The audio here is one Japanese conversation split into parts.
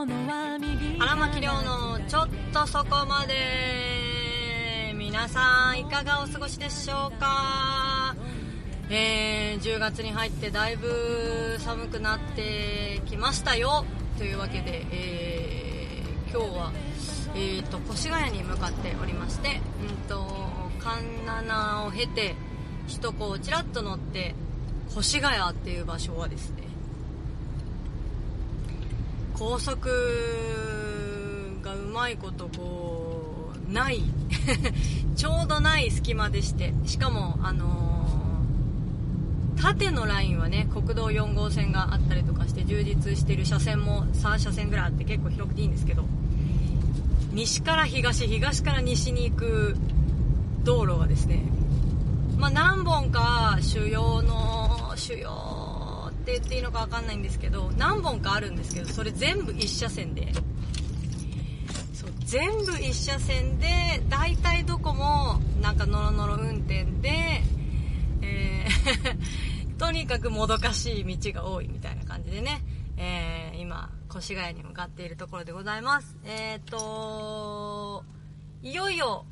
荒牧亮のちょっとそこまで皆さんいかがお過ごしでしょうか？えー、10月に入ってだいぶ寒くなってきましたよ。というわけで、えー、今日は、えーと、越谷に向かっておりまして、うんと、環七を経て首都高をちらっと乗って越谷っていう場所はですね高速がうまいことこうない。ちょうどない隙間でして。しかもあのー、縦のラインはね国道4号線があったりとかして充実してる車線も3車線ぐらいあって結構広くていいんですけど西から東東から西に行く道路はですねまあ、何本か主要の主要って言っていいのか分かんないんですけど何本かあるんですけどそれ全部1車線で。そう全部1車線で大体どこもなんかノロノロ運転で、えー とにかくもどかしい道が多いみたいな感じでね、えー、今越谷に向かっているところでございます。えっ、ー、といよいよ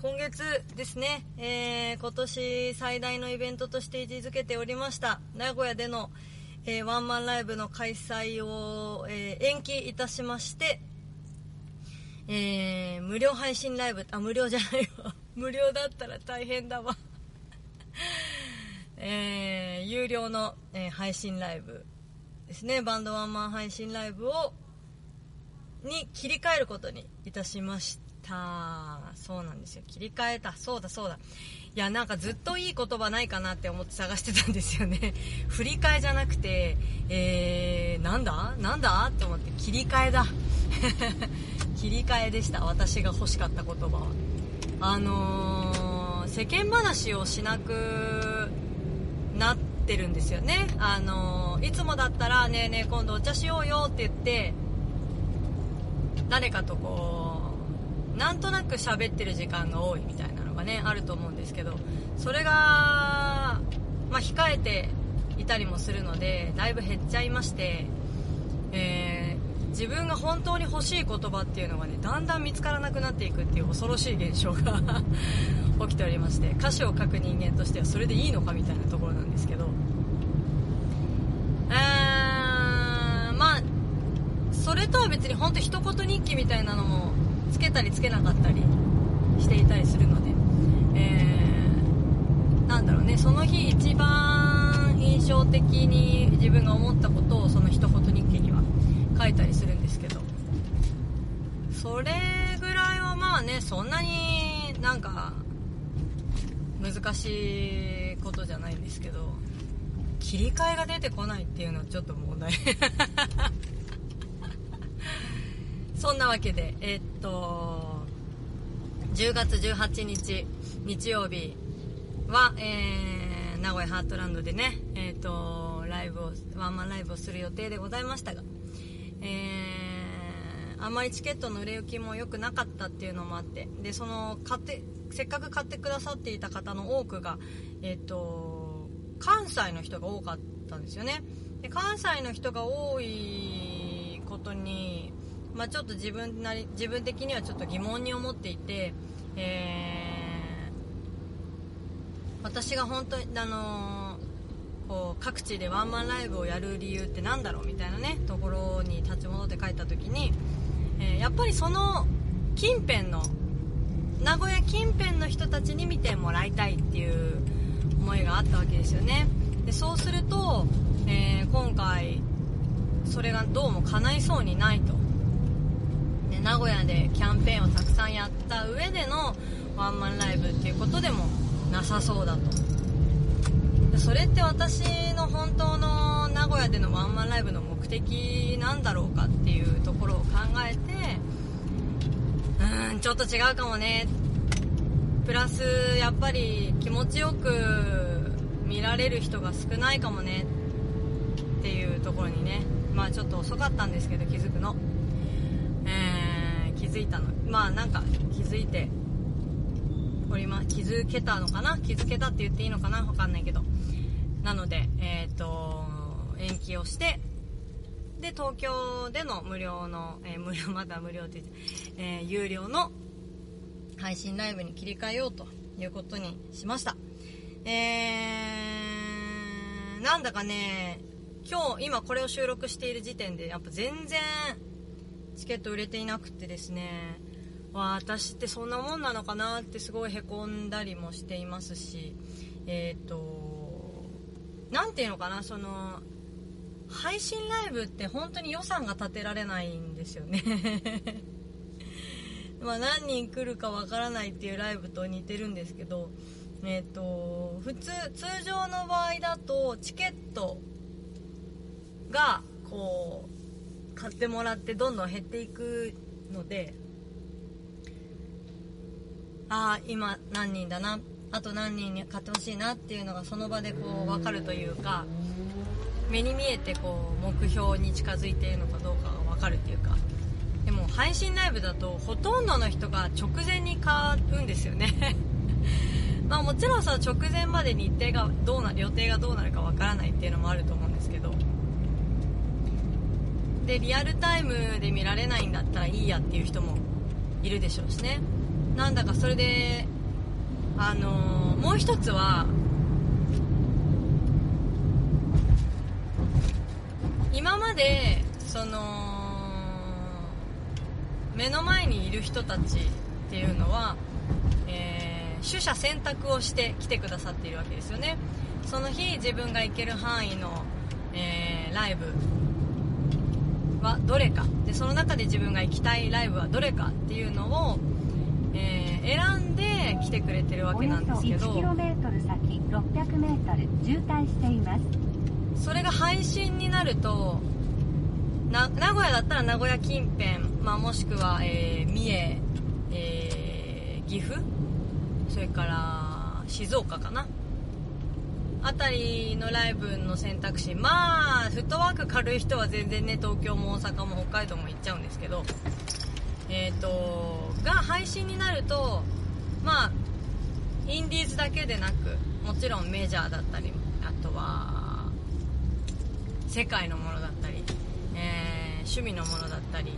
今月ですね、えー、今年最大のイベントとして位置づけておりました名古屋での、えー、ワンマンライブの開催を、えー、延期いたしまして、え無料配信ライブあ無料じゃないわ。無料だったら大変だわ。え有料の、え配信ライブですね。バンドワンマン配信ライブをに切り替えることにいたしました。そうなんですよ。切り替えた。そうだそうだ。いやなんかずっといい言葉ないかなって思って探してたんですよね。振り替えじゃなくてえー、なんだ？なんだ？って思って切り替えだ。切り替えでした。私が欲しかった言葉は。あのー、世間話をしなくなってるんですよね。あのー、いつもだったらねえねえ今度お茶しようよって言って誰かとこうなんとなく喋ってる時間が多いみたいな。のがねあると思うんですけどそれが、まあ、控えていたりもするのでだいぶ減っちゃいまして、えー、自分が本当に欲しい言葉っていうのがねだんだん見つからなくなっていくっていう恐ろしい現象が 起きておりまして歌詞を書く人間としてはそれでいいのかみたいなところなんですけど。えー、まあそれとは別に本当一言日記みたいなのもつけたりつけなかったりしていたりするので、だろうね。その日一番印象的に自分が思ったことをその一言日記には書いたりするんですけど。それぐらいはまあねそんなになんか難しいことじゃないんですけど切り替えが出てこないっていうのはちょっと問題。そんなわけで、えー、っと、10月18日、日曜日は、えー、名古屋ハートランドでね、えー、っと、ライブを、ワンマンライブをする予定でございましたが、えー、あまりチケットの売れ行きも良くなかったっていうのもあって、で、その、買って、せっかく買ってくださっていた方の多くが、えっと、関西の人が多かったんですよね。で関西の人が多いことに、まあ、ちょっと自分なり自分的にはちょっと疑問に思っていて、えー、私が本当にあのー、こう各地でワンマンライブをやる理由って何だろうみたいなねところに立ち戻って書いた時に、えー、やっぱりその近辺の名古屋近辺の人たちに見てもらいたいっていう思いがあったわけですよね。でそうすると、えー、今回それがどうも叶いそうにないと。ね、名古屋でキャンペーンをたくさんやった上でのワンマンライブっていうことでもなさそうだと。それって私の本当の名古屋でのワンマンライブの目的なんだろうかっていうところを考えてうーんちょっと違うかもね。プラスやっぱり気持ちよく見られる人が少ないかもね。っていうところにね。まあちょっと遅かったんですけど気づくの。えー、気づいたの。まあなんか気づいておりま気づけたのかな？気づけたって言っていいのかな？わかんないけど。なのでえっ、ー、と延期をしてで東京での無料の、えー、無料 まだ無料って言って、えー、有料の配信ライブに切り替えようということにしました。えー、なんだかね今日今これを収録している時点でやっぱ全然チケット売れていなくてですね。わ私ってそんなもんなのかなってすごいへこんだりもしていますしえっ、ー、と何ていうのかなその配信ライブって本当に予算が立てられないんですよね。まあ何人来るかわからないっていうライブと似てるんですけどえっ、ー、と普通通常の場合だとチケットがこう買ってもらってどんどん減っていくのでああ今何人だな。あと何人に買ってほしいなっていうのがその場でこう分かるというか目に見えてこう目標に近づいているのかどうかが分かるっていうか。でも配信ライブだとほとんどの人が直前に買うんですよね。まあもちろんさ直前まで日程がどうな予定がどうなるか分からないっていうのもあると思うんですけど。でリアルタイムで見られないんだったらいいやっていう人もいるでしょうしね。なんだかそれであのー、もう一つは今までその目の前にいる人たちっていうのは、えー、取捨選択をして来てくださっているわけですよね。その日自分が行ける範囲の、えー、ライブはどれか。でその中で自分が行きたいライブはどれかっていうのを、選んで来てくれてるわけなんですけど 1km 先 600m 渋滞しています。それが配信になると名古屋だったら名古屋近辺、まあ、もしくは、えー、三重、えー、岐阜それから静岡かな。あたりのライブの選択肢まあフットワーク軽い人は全然ね東京も大阪も北海道も行っちゃうんですけどえっ、ー、とが配信になるとまあインディーズだけでなくもちろんメジャーだったりあとは世界のものだったり、えー、趣味のものだったり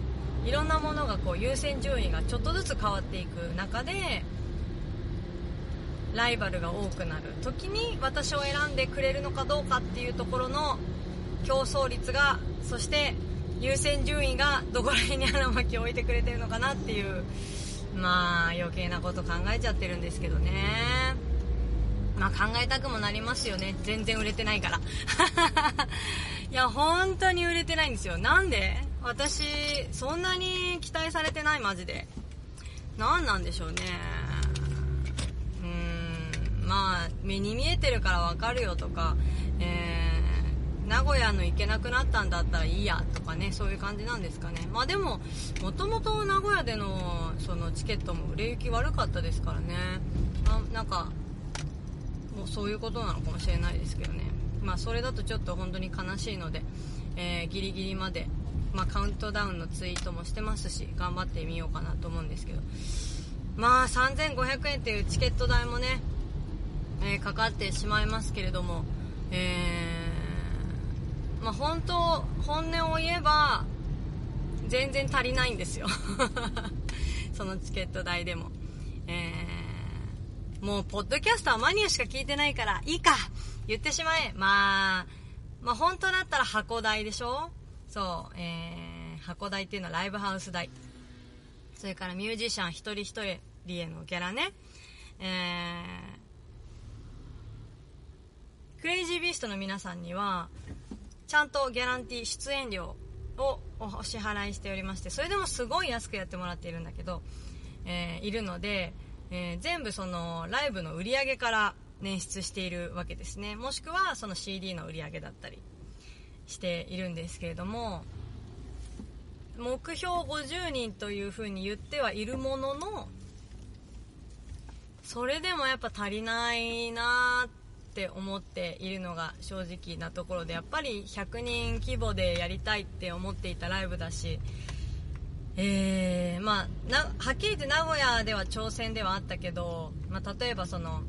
いろんなものがこう優先順位がちょっとずつ変わっていく中でライバルが多くなる時に私を選んでくれるのかどうかっていうところの競争率がそして優先順位がどこら辺に穴巻きを置いてくれてるのかなっていうまあ余計なこと考えちゃってるんですけどね。まあ考えたくもなりますよね。全然売れてないから。いや本当に売れてないんですよ。なんで？私そんなに期待されてないマジで。何なんでしょうね。うーん。まあ目に見えてるから分かるよとか。えー名古屋の行けなくなったんだったらいいやとかねそういう感じなんですかね。まあでももともと名古屋でのそのチケットも売れ行き悪かったですからね。あなんかもうそういうことなのかもしれないですけどね。まあそれだとちょっと本当に悲しいので、えー、ギリギリまで、まあ、カウントダウンのツイートもしてますし頑張ってみようかなと思うんですけど。まあ3500円っていうチケット代もね、えー、かかってしまいますけれどもえーまあ、本当本音を言えば全然足りないんですよ。そのチケット代でも。えー、もうポッドキャストはマニアしか聞いてないからいいか言ってしまえ。まあまあ本当だったら箱代でしょ？そうえー、箱代っていうのはライブハウス代。それからミュージシャン一人一人へのギャラね。えー、クレイジービーストの皆さんにはちゃんとギャランティー出演料をお支払いしておりましてそれでもすごい安くやってもらっているんだけど、えー、いるので、えー、全部そのライブの売り上げから捻出しているわけですね。もしくはその CD の売り上げだったりしているんですけれども目標50人というふうに言ってはいるもののそれでもやっぱ足りないなってって思っているのが正直なところでやっぱり100人規模でやりたいって思っていたライブだしえー、まあはっきり言って名古屋では挑戦ではあったけど、まあ、例えばその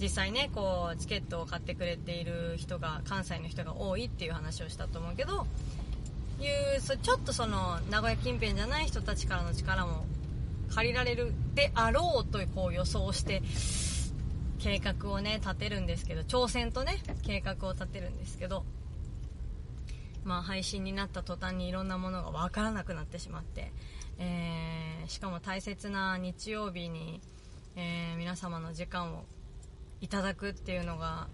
実際ねこうチケットを買ってくれている人が関西の人が多いっていう話をしたと思うけどいうそちょっとその名古屋近辺じゃない人たちからの力も借りられるであろうとこう予想して計画をね立てるんですけど挑戦とね計画を立てるんですけどまあ配信になった途端にいろんなものが分からなくなってしまって、えー、しかも大切な日曜日に、えー、皆様の時間をいただくっていうのが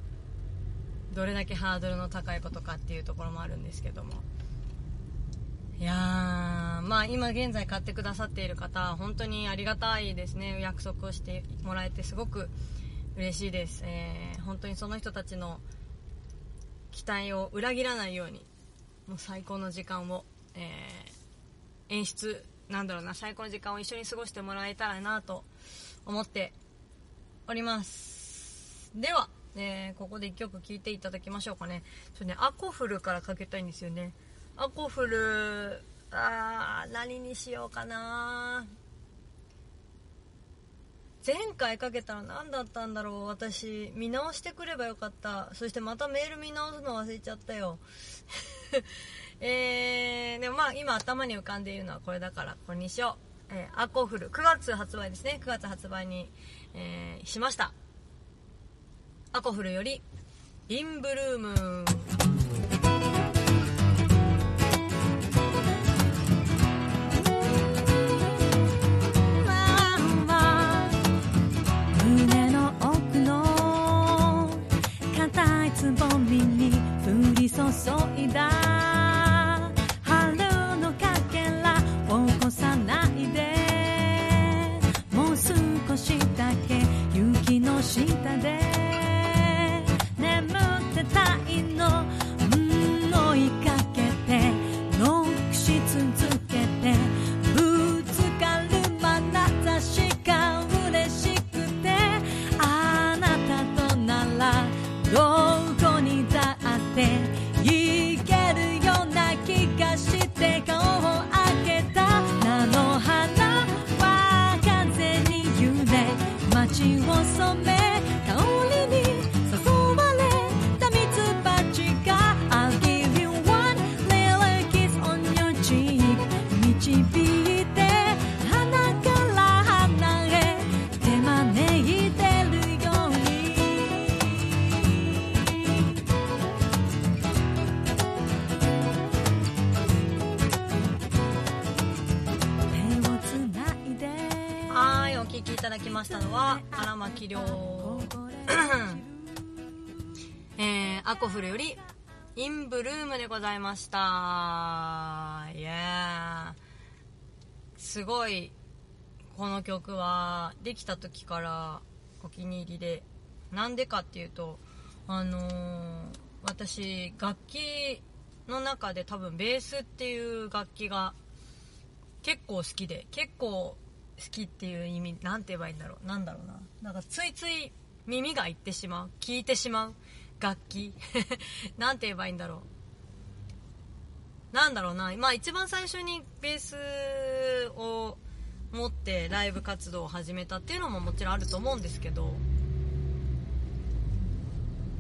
どれだけハードルの高いことかっていうところもあるんですけども。いやーまあ今現在買ってくださっている方本当にありがたいですね。約束をしてもらえてすごく嬉しいです、えー、本当にその人たちの期待を裏切らないようにもう最高の時間を、えー、演出なんだろうな最高の時間を一緒に過ごしてもらえたらなと思っております。では、えー、ここで1曲聴いていただきましょうかね。ちょっとねアコフルからかけたいんですよね。アコフルあー何にしようかな。前回かけたら何だったんだろう。私見直してくればよかった。そしてまたメール見直すの忘れちゃったよ。えー、でもまあ今頭に浮かんでいるのはこれだからこれにしよう、えー、アコフル。9月発売ですね。9月発売に、えー、しました。アコフルよりインブルーム。つぼみに降り注いだインブルームでございました。いやすごいこの曲はできた時からお気に入りで。なんでかっていうとあのー私楽器の中で多分ベースっていう楽器が結構好きで結構好きっていう意味なんて言えばいいんだろう。なんだろうな。なんかついつい耳がいってしまう。聞いてしまう。楽器。なんて言えばいいんだろう。なんだろうな。まあ一番最初にベースを持ってライブ活動を始めたっていうのももちろんあると思うんですけど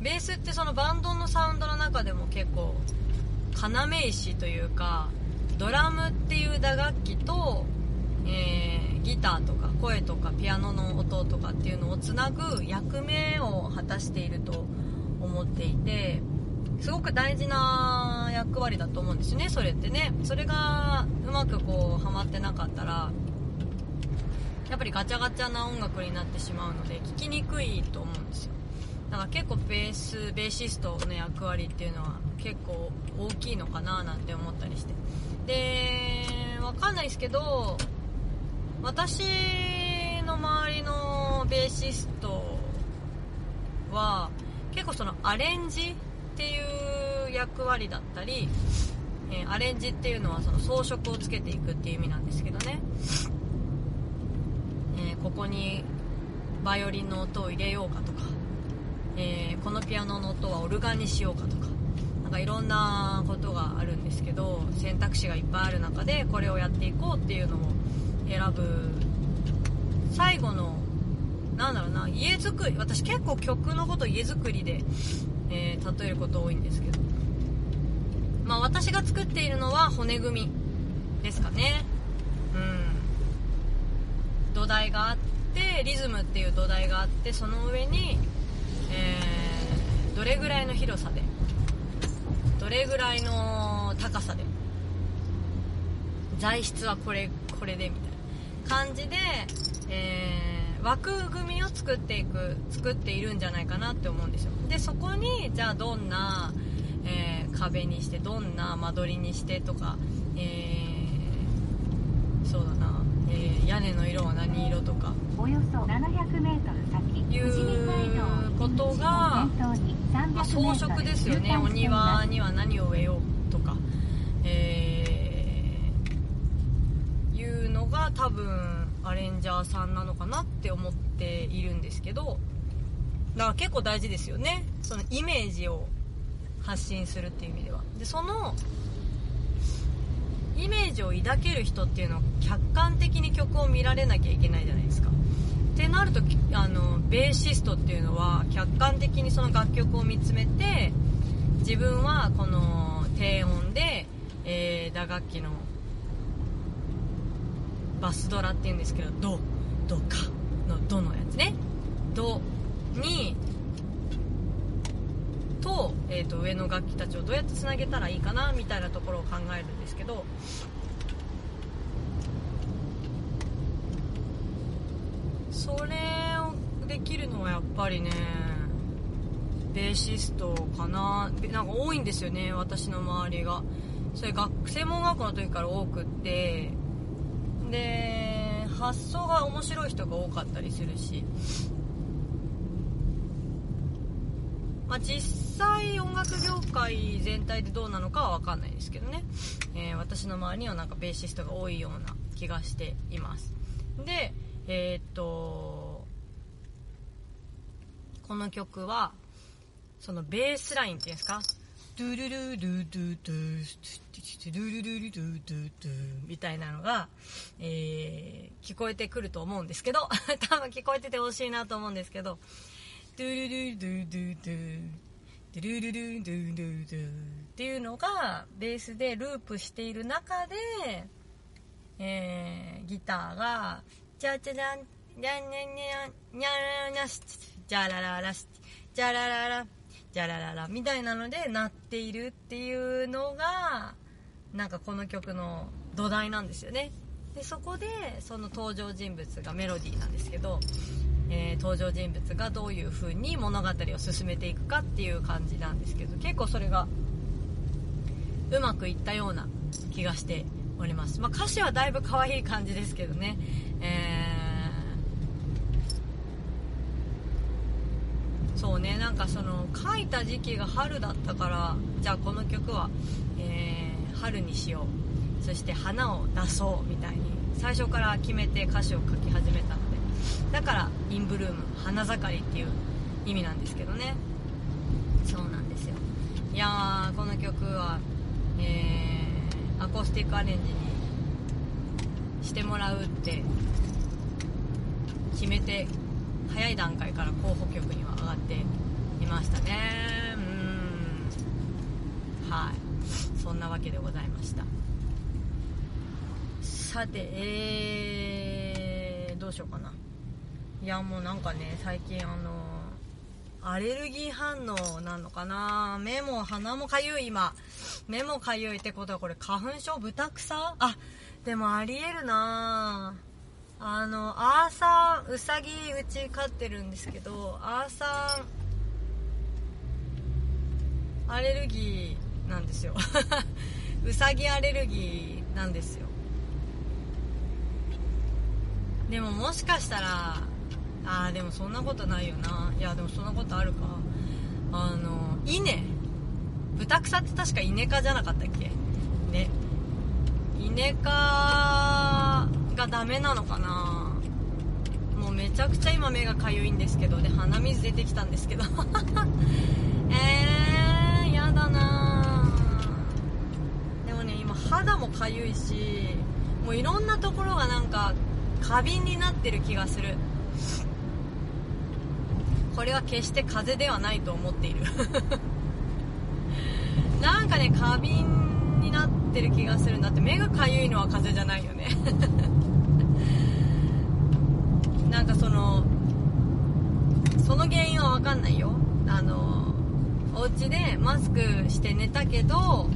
ベースってそのバンドのサウンドの中でも結構要石というかドラムっていう打楽器と、えーギターとか声とかピアノの音とかっていうのをつなぐ役目を果たしていると思っていてすごく大事な役割だと思うんですねそれってね。それがうまくこうハマってなかったらやっぱりガチャガチャな音楽になってしまうので聴きにくいと思うんですよ。だから結構ベースベーシストの役割っていうのは結構大きいのかななんて思ったりして。でわかんないですけど私の周りのベーシストは結構そのアレンジっていう役割だったり、えーアレンジっていうのはその装飾をつけていくっていう意味なんですけどね、えーここにバイオリンの音を入れようかとか、えーこのピアノの音はオルガンにしようかとかなんかいろんなことがあるんですけど選択肢がいっぱいある中でこれをやっていこうっていうのを選ぶ。最後のなんだろうな家づくり。私結構曲のこと家づくりで、えー例えること多いんですけど。まあ私が作っているのは骨組みですかね。うん。土台があってリズムっていう土台があってその上に、えー、どれぐらいの広さでどれぐらいの高さで材質はこれこれでみたいな感じで、えー、枠組みを作っていく作っているんじゃないかなって思うんですよ。でそこにじゃあどんな、えー、壁にしてどんな間取りにしてとか、えー、そうだな、えー、屋根の色は何色とか。およそ 700m 先いうことが、まあ、装飾ですよね。お庭には何を植えようとか、えー、いうのが多分アレンジャーさんなのかなって思っているんですけどだから結構大事ですよね。そのイメージを発信するっていう意味では。でそのイメージを抱ける人っていうのは客観的に曲を見られなきゃいけないじゃないですか。ってなるとあのベーシストっていうのは客観的にその楽曲を見つめて自分はこの低音で、えー、打楽器のバスドラっていうんですけどドドカのドのやつね？ドにと,、えー、と上の楽器たちをどうやってつなげたらいいかなみたいなところを考えるんですけどそれをできるのはやっぱりねベーシストかな？なんか多いんですよね私の周りが。それ学専門学校の時から多くってで発想が面白い人が多かったりするし。まあ、実際音楽業界全体でどうなのかは分かんないですけどね、えー、私の周りにはなんかベーシストが多いような気がしています。でえー、っとこの曲はそのベースラインっていうんですか？ドゥルルルドゥドゥドゥルルルルドゥドゥドゥみたいなのが、えー、聞こえてくると思うんですけど多分聞こえててほしいなと思うんですけどドゥルルドゥドゥドゥドゥルルルドゥドゥドゥっていうのがベースでループしている中で、えー、ギターがチャチャジャンニャンニャンニャンニャンニャシジャラララシジャラララジャラララみたいなので鳴っているっていうのがなんかこの曲の土台なんですよね。でそこでその登場人物がメロディーなんですけどえー、登場人物がどういう風に物語を進めていくかっていう感じなんですけど結構それがうまくいったような気がしております、まあ、歌詞はだいぶ可愛い感じですけどね、えー、そうねなんかその書いた時期が春だったからじゃあこの曲は、えー、春にしよう。そして花を出そうみたいに最初から決めて歌詞を書き始めたので。だからインブルーム花盛りっていう意味なんですけどね。そうなんですよ。いやーこの曲は、えー、アコースティックアレンジにしてもらうって決めて早い段階から候補曲には上がっていましたね。うん。はい。そんなわけでございました。さてえー、どうしようかな。いやもうなんかね最近あのアレルギー反応なのかな。目も鼻もかゆい今。目もかゆいってことはこれ花粉症豚草あでもありえるなあのアーサーウサギうち飼ってるんですけどアーサーアレルギーなんですよ。うさぎアレルギーなんですよ。でももしかしたらああでもそんなことないよな。いやでもそんなことあるか。あの稲豚草って確か稲科じゃなかったっけ？ね。稲科がダメなのかな。もうめちゃくちゃ今目がかゆいんですけど。で鼻水出てきたんですけど。えー、やだな。でもね今肌もかゆいしもういろんなところがなんか過敏になってる気がする。これは決して風邪ではないと思っている。なんかね過敏になってる気がする。んだって目がかゆいのは風邪じゃないよねなんかそのその原因は分かんないよ。あのお家でマスクして寝たけど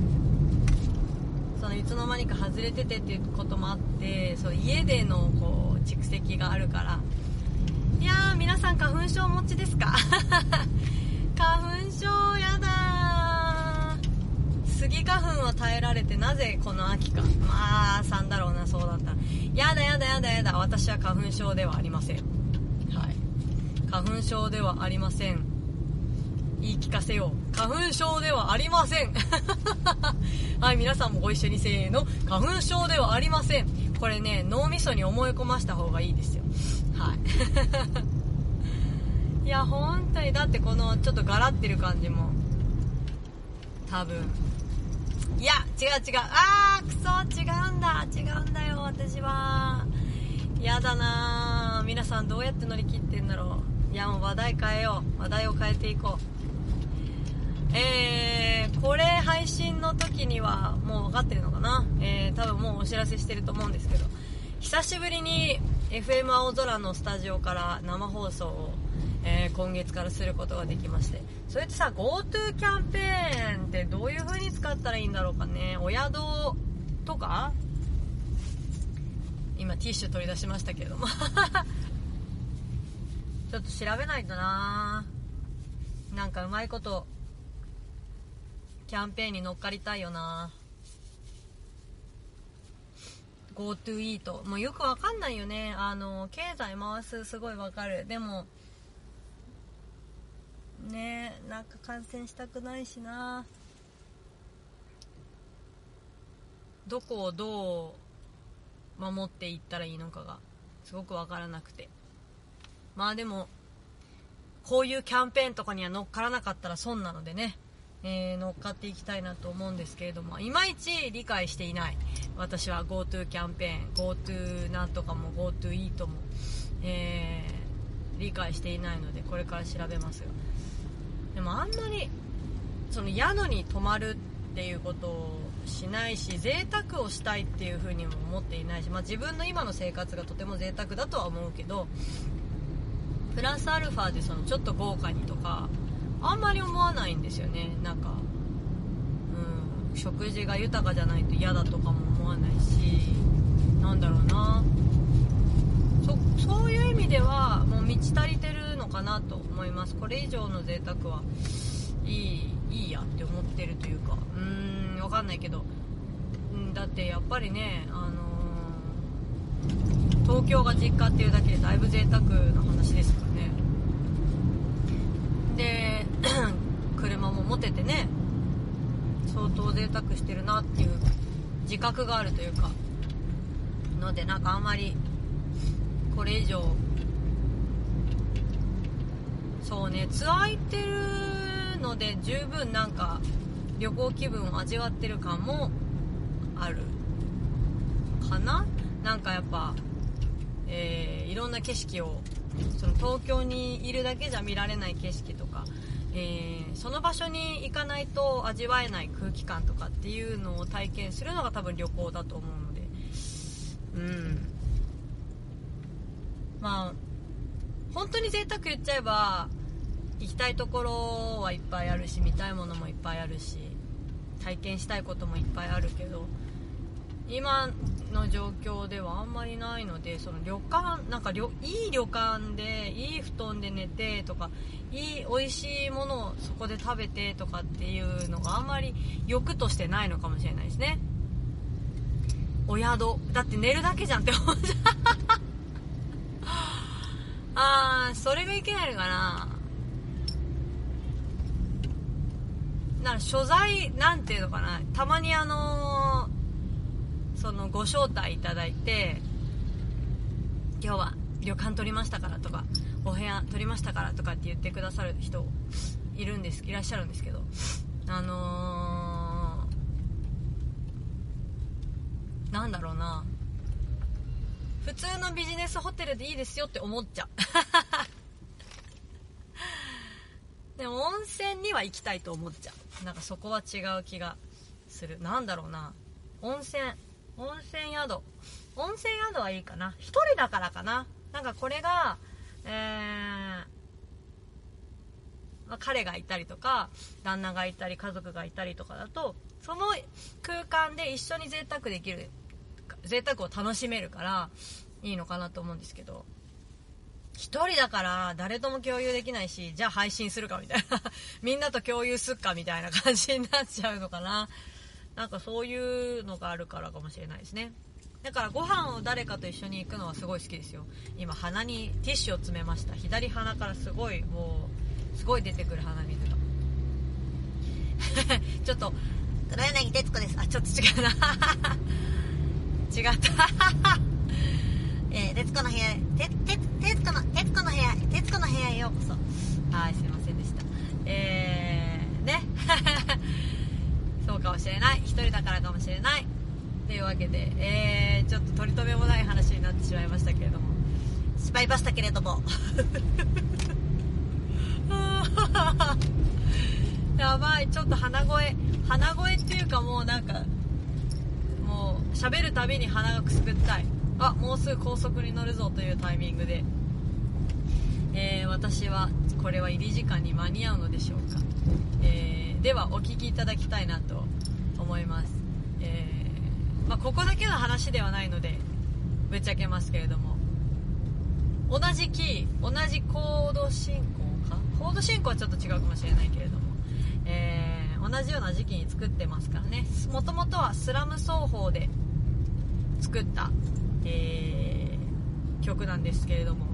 そのいつの間にか外れててっていうこともあってそう家でのこう蓄積があるから。いやー皆さん花粉症お持ちですか？花粉症やだー。スギ花粉は耐えられてなぜこの秋か。まあさんだろうなそうだったやだやだやだやだ。私は花粉症ではありません。花粉症ではありません。言い聞かせよう。花粉症ではありません。はい皆さんもご一緒にせーの。花粉症ではありません。これね脳みそに思い込ました方がいいですよ。はい。いや本当にだってこのちょっとガラってる感じも。多分。いや違う違う。あーくそ違うんだ。違うんだよ私は。やだな皆さんどうやって乗り切ってんだろう。いやもう話題変えよう。話題を変えていこう。えー、これ配信の時にはもう分かってるのかな？えー、多分もうお知らせしてると思うんですけど。久しぶりに FM 青空のスタジオから生放送を、えー今月からすることができまして。それってさ GoTo キャンペーンってどういう風に使ったらいいんだろうかね？お宿とか？今ティッシュ取り出しましたけども。ちょっと調べないとな。なんかうまいことキャンペーンに乗っかりたいよな。GoTo イートもうよくわかんないよね。あの経済回すすごいわかる。でもねなんか感染したくないしな。どこをどう守っていったらいいのかがすごくわからなくて。まあでもこういうキャンペーンとかには乗っからなかったら損なのでね、えー乗っかっていきたいなと思うんですけれども。いまいち理解していない。私は GoTo キャンペーン GoTo なんとかも GoTo イートも、えー理解していないのでこれから調べますがでもあんまりその宿に泊まるっていうことをしないし贅沢をしたいっていうふうにも思っていないし、まあ、自分の今の生活がとても贅沢だとは思うけどプラスアルファでそのちょっと豪華にとかあんまり思わないんですよね。なんかうん食事が豊かじゃないと嫌だとかも思わないしなんだろうな。そそういう意味ではもう満ち足りてるのかなと思います。これ以上の贅沢はいいいいやって思ってるというか。うーんわかんないけど。だってやっぱりねあの東京が実家っていうだけでだいぶ贅沢な話ですからね。で 車も持ててね相当贅沢してるなっていう自覚があるというかのでなんかあんまりこれ以上そうねツアー行ってるので十分なんか旅行気分を味わってる感もあるかな。なんかやっぱ、えーいろんな景色をその東京にいるだけじゃ見られない景色とか、えーその場所に行かないと味わえない空気感とかっていうのを体験するのが多分旅行だと思うので。うん。まあ本当に贅沢言っちゃえば行きたいところはいっぱいあるし見たいものもいっぱいあるし体験したいこともいっぱいあるけど今の状況ではあんまりないのでその旅館なんか旅いい旅館でいい布団で寝てとかいい美味しいものをそこで食べてとかっていうのがあんまり欲としてないのかもしれないですね。お宿。だって寝るだけじゃんって思っちゃう。あーそれがいけないのかな。だから所在なんていうのかな。たまにあのーそのご招待いただいて今日は旅館取りましたからとかお部屋取りましたからとかって言ってくださる人いるんですいらっしゃるんですけどあのーなんだろうな。普通のビジネスホテルでいいですよって思っちゃう。でも温泉には行きたいと思っちゃう。なんかそこは違う気がする。なんだろうな。温泉。温泉宿。温泉宿はいいかな。一人だからかな。なんかこれがえーまあ彼がいたりとか旦那がいたり家族がいたりとかだとその空間で一緒に贅沢できる贅沢を楽しめるからいいのかなと思うんですけど。一人だから誰とも共有できないしじゃあ配信するかみたいな。みんなと共有すっかみたいな感じになっちゃうのかな。なんかそういうのがあるからかもしれないですね。だからご飯を誰かと一緒に行くのはすごい好きですよ。今鼻にティッシュを詰めました。左鼻からすごいもうすごい出てくる鼻水が。ちょっと黒柳徹子です。あちょっと違うな。違った。えー、徹子の部屋、徹子の、徹子の部屋、徹子の部屋へようこそ。はい、すいませんでした。えー、ね。そうかもしれない。一人だからかもしれない。というわけで、えー、ちょっと取り留めもない話になってしまいましたけれども、失敗ましたけれども。やばい、ちょっと鼻声、鼻声っていうかもうなんか、もう喋るたびに鼻がくすぐったい。あもうすぐ高速に乗るぞというタイミングで、えー私はこれは入り時間に間に合うのでしょうか、えーではお聞きいただきたいなと思います、えーまあ、ここだけの話ではないのでぶっちゃけますけれども。同じキー同じコード進行か？コード進行はちょっと違うかもしれないけれども、えー同じような時期に作ってますからね。もともとはスラム奏法で作った、えー曲なんですけれども。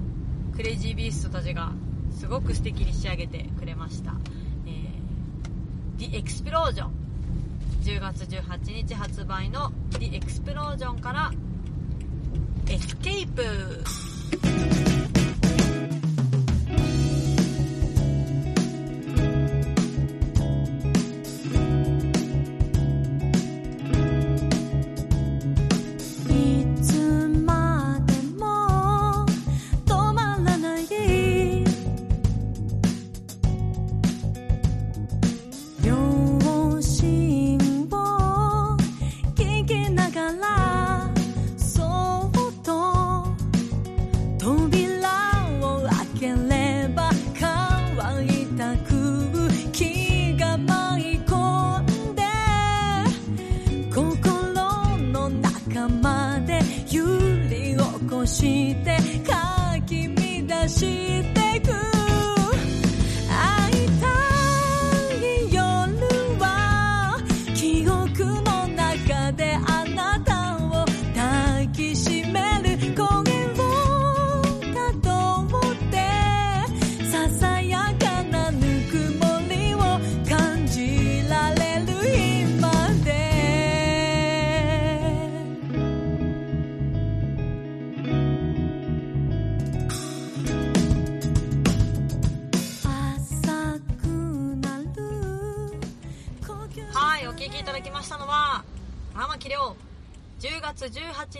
クレイジービーストたちがすごく素敵に仕上げてくれました、えー、The Explosion 10月18日発売の The Explosion から「Escape」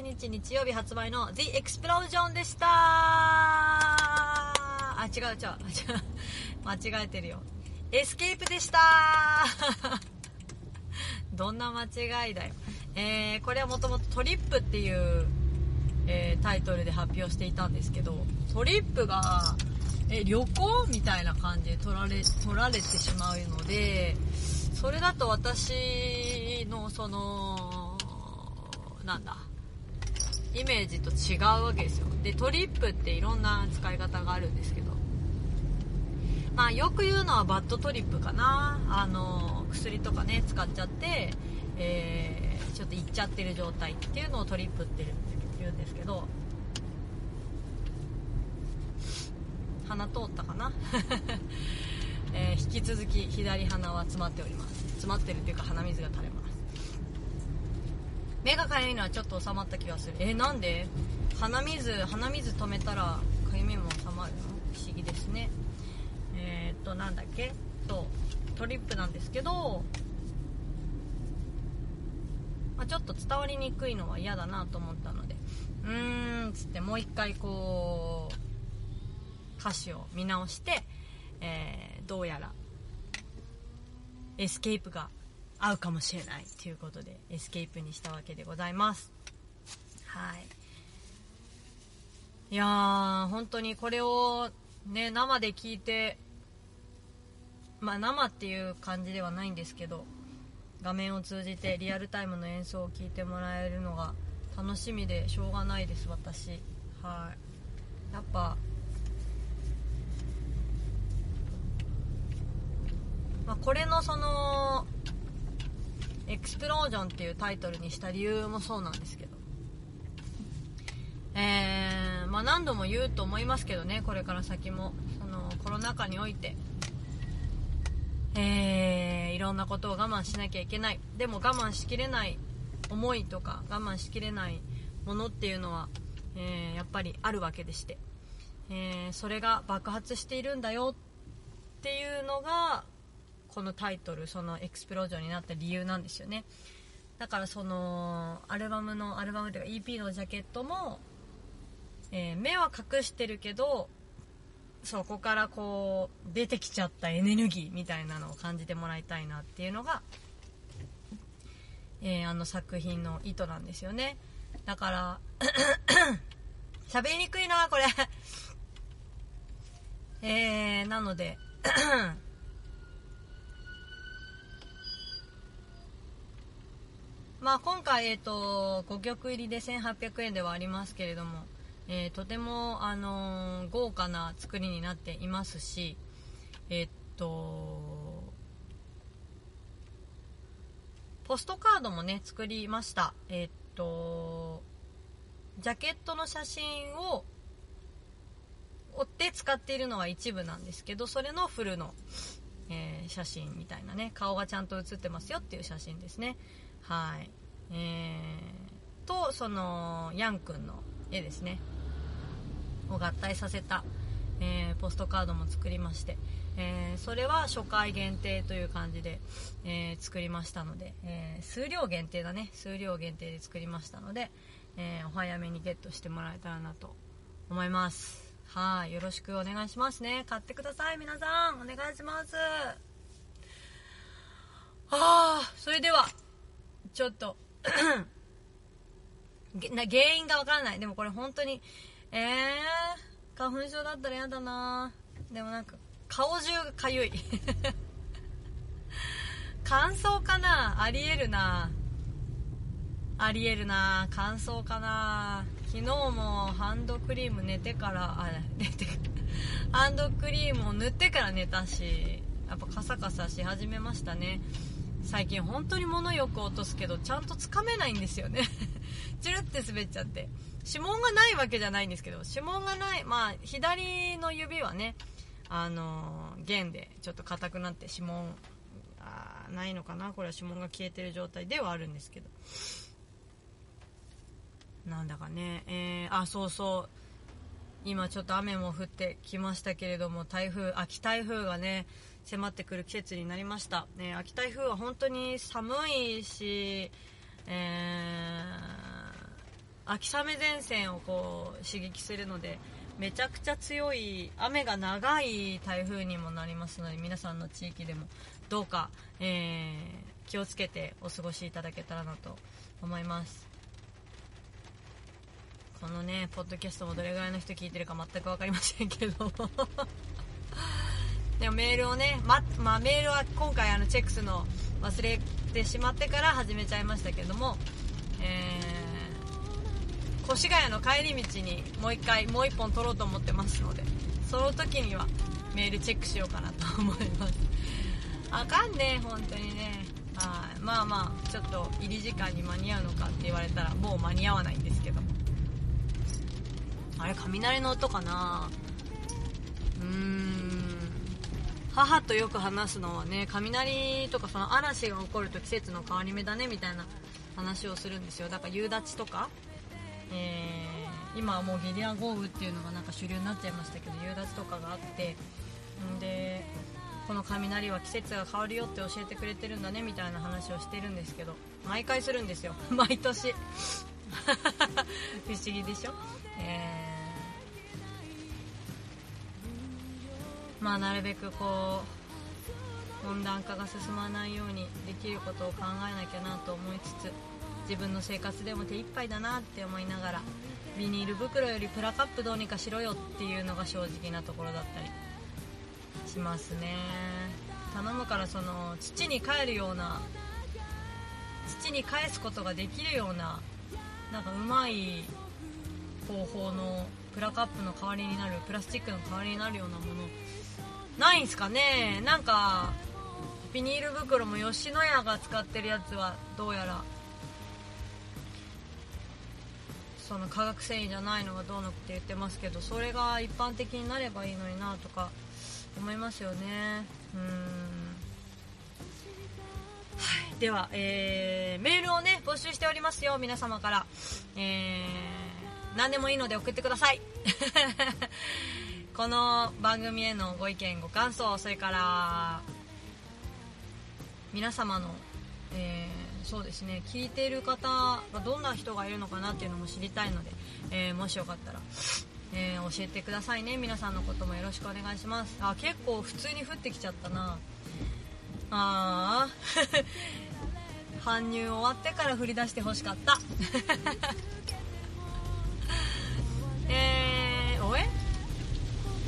18日日曜日発売の The Explosion でしたあ、違う違う、違う間違えてるよ。エスケープでした どんな間違いだよ。えー、これはもともとトリップっていう、えータイトルで発表していたんですけど、トリップが、え、旅行みたいな感じで取られ、取られてしまうので、それだと私のそのなんだイメージと違うわけですよ。でトリップっていろんな使い方があるんですけど。まあよく言うのはバッドトリップかな。あの薬とかね使っちゃって、えーちょっといっちゃってる状態っていうのをトリップって言うんですけど。鼻通ったかな？えー引き続き左鼻は詰まっております。詰まってるっていうか鼻水が垂れます。目がかゆいのはちょっと収まった気がする。えなんで？鼻水鼻水止めたらかゆみも収まるの？不思議ですね。えー、っとなんだっけ？そうトリップなんですけど、まあ、ちょっと伝わりにくいのは嫌だなと思ったので。うーんつってもう一回こう歌詞を見直して、えーどうやらエスケープが合うかもしれないということでエスケープにしたわけでございます。はい。いやー本当にこれをね生で聞いてまあ生っていう感じではないんですけど画面を通じてリアルタイムの演奏を聴いてもらえるのが楽しみでしょうがないです私。はい。やっぱまあ、これのそのエクスプロージョンっていうタイトルにした理由もそうなんですけど。えー、まあ、何度も言うと思いますけどねこれから先も。そのコロナ禍において。えー、いろんなことを我慢しなきゃいけない。でも我慢しきれない思いとか我慢しきれないものっていうのは、えー、やっぱりあるわけでして、えー、それが爆発しているんだよっていうのがこのタイトルそのエクスプロージョンになった理由なんですよね。だからそのアルバムのアルバムというか EP のジャケットも、え目は隠してるけどそこからこう出てきちゃったエネルギーみたいなのを感じてもらいたいなっていうのが、えー、あの作品の意図なんですよね。だから 喋りにくいなこれ。えー、なのでまあ今回、え、ー、と、5曲入りで1800円ではありますけれども、えー、とても、あのー、豪華な作りになっていますし、えっと、ポストカードもね、作りました。えっと、ジャケットの写真を追って使っているのは一部なんですけど、それのフルの、え、写真みたいなね、顔がちゃんと写ってますよっていう写真ですね。はい。えー、と、その、ヤンくんの絵ですね。を合体させた、えー、ポストカードも作りまして、えー、それは初回限定という感じで、えー、作りましたので、え数量限定だね。数量限定で作りましたので、えお早めにゲットしてもらえたらなと思います。はい。よろしくお願いしますね。買ってください皆さん。お願いします。ああそれでは。ちょっと な原因がわからない。でもこれ本当にえー、花粉症だったら嫌だな。でもなんか顔中がかゆい。乾燥かな？ありえるな。ありえるな。乾燥かな。昨日もハンドクリーム寝てからあ寝てハンドクリームを塗ってから寝たしやっぱカサカサし始めましたね。最近本当に物よく落とすけどちゃんとつかめないんですよね。チュルって滑っちゃって。指紋がないわけじゃないんですけど指紋がないまあ左の指はねあの弦でちょっと硬くなって指紋あないのかな？これは指紋が消えてる状態ではあるんですけど。なんだかね。えー、あそうそう。今ちょっと雨も降ってきましたけれども台風秋台風がね迫ってくる季節になりました、ね、秋台風は本当に寒いし、えー、秋雨前線をこう刺激するのでめちゃくちゃ強い雨が長い台風にもなりますので皆さんの地域でもどうか、えー、気をつけてお過ごしいただけたらなと思います。このねポッドキャストもどれぐらいの人聞いてるか全く分かりませんけどでもメールをね、ま、まあ、メールは今回あのチェックするの忘れてしまってから始めちゃいましたけども、えー、越谷の帰り道にもう一回、もう一本撮ろうと思ってますので、その時にはメールチェックしようかなと思います。あかんね、本当にね。はい。まあまあ、ちょっと入り時間に間に合うのかって言われたらもう間に合わないんですけども。あれ、雷の音かな？うーん。母とよく話すのはね雷とかその嵐が起こると季節の変わり目だねみたいな話をするんですよ。だから夕立とか、えー、今はもうゲリラ豪雨っていうのがなんか主流になっちゃいましたけど夕立とかがあってんでこの雷は季節が変わるよって教えてくれてるんだねみたいな話をしてるんですけど毎回するんですよ。毎年。不思議でしょ、えーまあなるべくこう温暖化が進まないようにできることを考えなきゃなと思いつつ自分の生活でも手一杯だなって思いながらビニール袋よりプラカップどうにかしろよっていうのが正直なところだったりしますね。頼むからその土に帰るような土に返すことができるようななんかうまい方法のプラカップの代わりになるプラスチックの代わりになるようなものないんすかね？なんかビニール袋も吉野家が使ってるやつはどうやら。その化学繊維じゃないのがどうのって言ってますけどそれが一般的になればいいのになとか思いますよね。うーん。はい。では、えーメールをね募集しておりますよ。皆様から。えー、何でもいいので送ってください。この番組へのご意見ご感想それから皆様の、えーそうですね聞いている方がどんな人がいるのかなっていうのも知りたいので、えーもしよかったら、えー教えてくださいね。皆さんのこともよろしくお願いします。あ結構普通に降ってきちゃったな。あー。搬入終わってから降り出してほしかった。えー、おえ？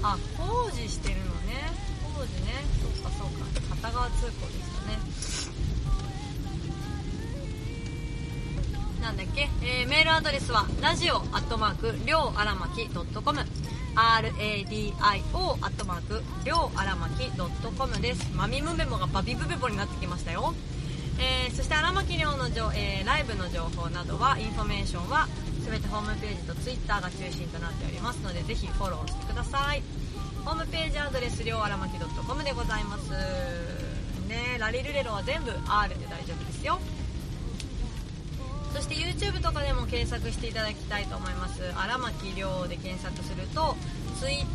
あ工事してるのね。工事ね。そうかそうか。片側通行ですよね。なんだっけ、えーメールアドレスはラジオアットマークりょうあらまき .com RADIO アットマークりょうあらまき .com です。マミムメモがバビブベボになってきましたよ。えーそして荒牧亮のじょ、えーライブの情報などはインフォメーションは全てホームページとツイッターが中心となっておりますのでぜひフォローしてください。ホームページアドレスりょうあらまき .com でございます。ねラリルレロは全部 R で大丈夫ですよ。そして YouTube とかでも検索していただきたいと思います。荒牧亮で検索すると Twitter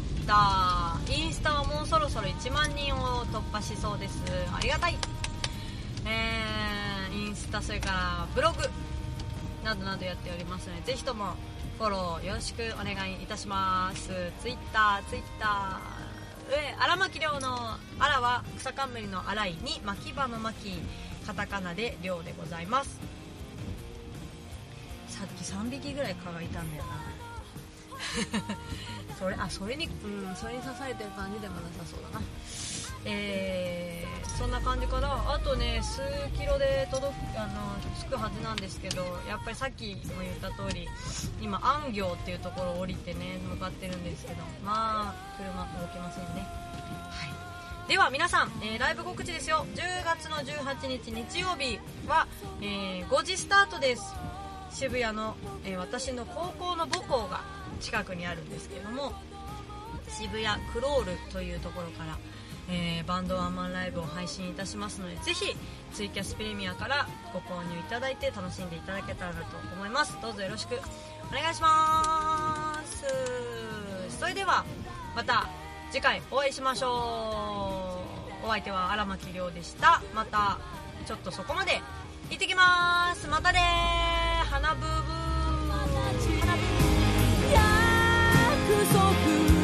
インスタはもうそろそろ1万人を突破しそうです。ありがたい。えー、インスタそれからブログ。などなどやっておりますのでぜひともフォローよろしくお願いいたします。ツイッターツイッター上荒牧亮の「荒」は草冠の「荒い」に巻き場の巻きカタカナで「亮」でございます。さっき3匹ぐらい蚊がいたんだよな。それあそれにうんそれに刺されてる感じでもなさそうだな。えー、そんな感じからあとね数キロで届くあの着くはずなんですけどやっぱりさっきも言った通り今安行っていうところを降りてね向かってるんですけどまあ車動けませんね。はい。では皆さん、えーライブ告知ですよ。10月の18日日曜日は、えー5時スタートです。渋谷の、えー私の高校の母校が近くにあるんですけども渋谷クロールというところから、えーバンドワンマンライブを配信いたしますのでぜひツイキャスプレミアからご購入いただいて楽しんでいただけたらと思います。どうぞよろしくお願いします。それではまた次回お会いしましょう。お相手は荒牧亮でした。またちょっとそこまで行ってきます。またね花ブーブー。約束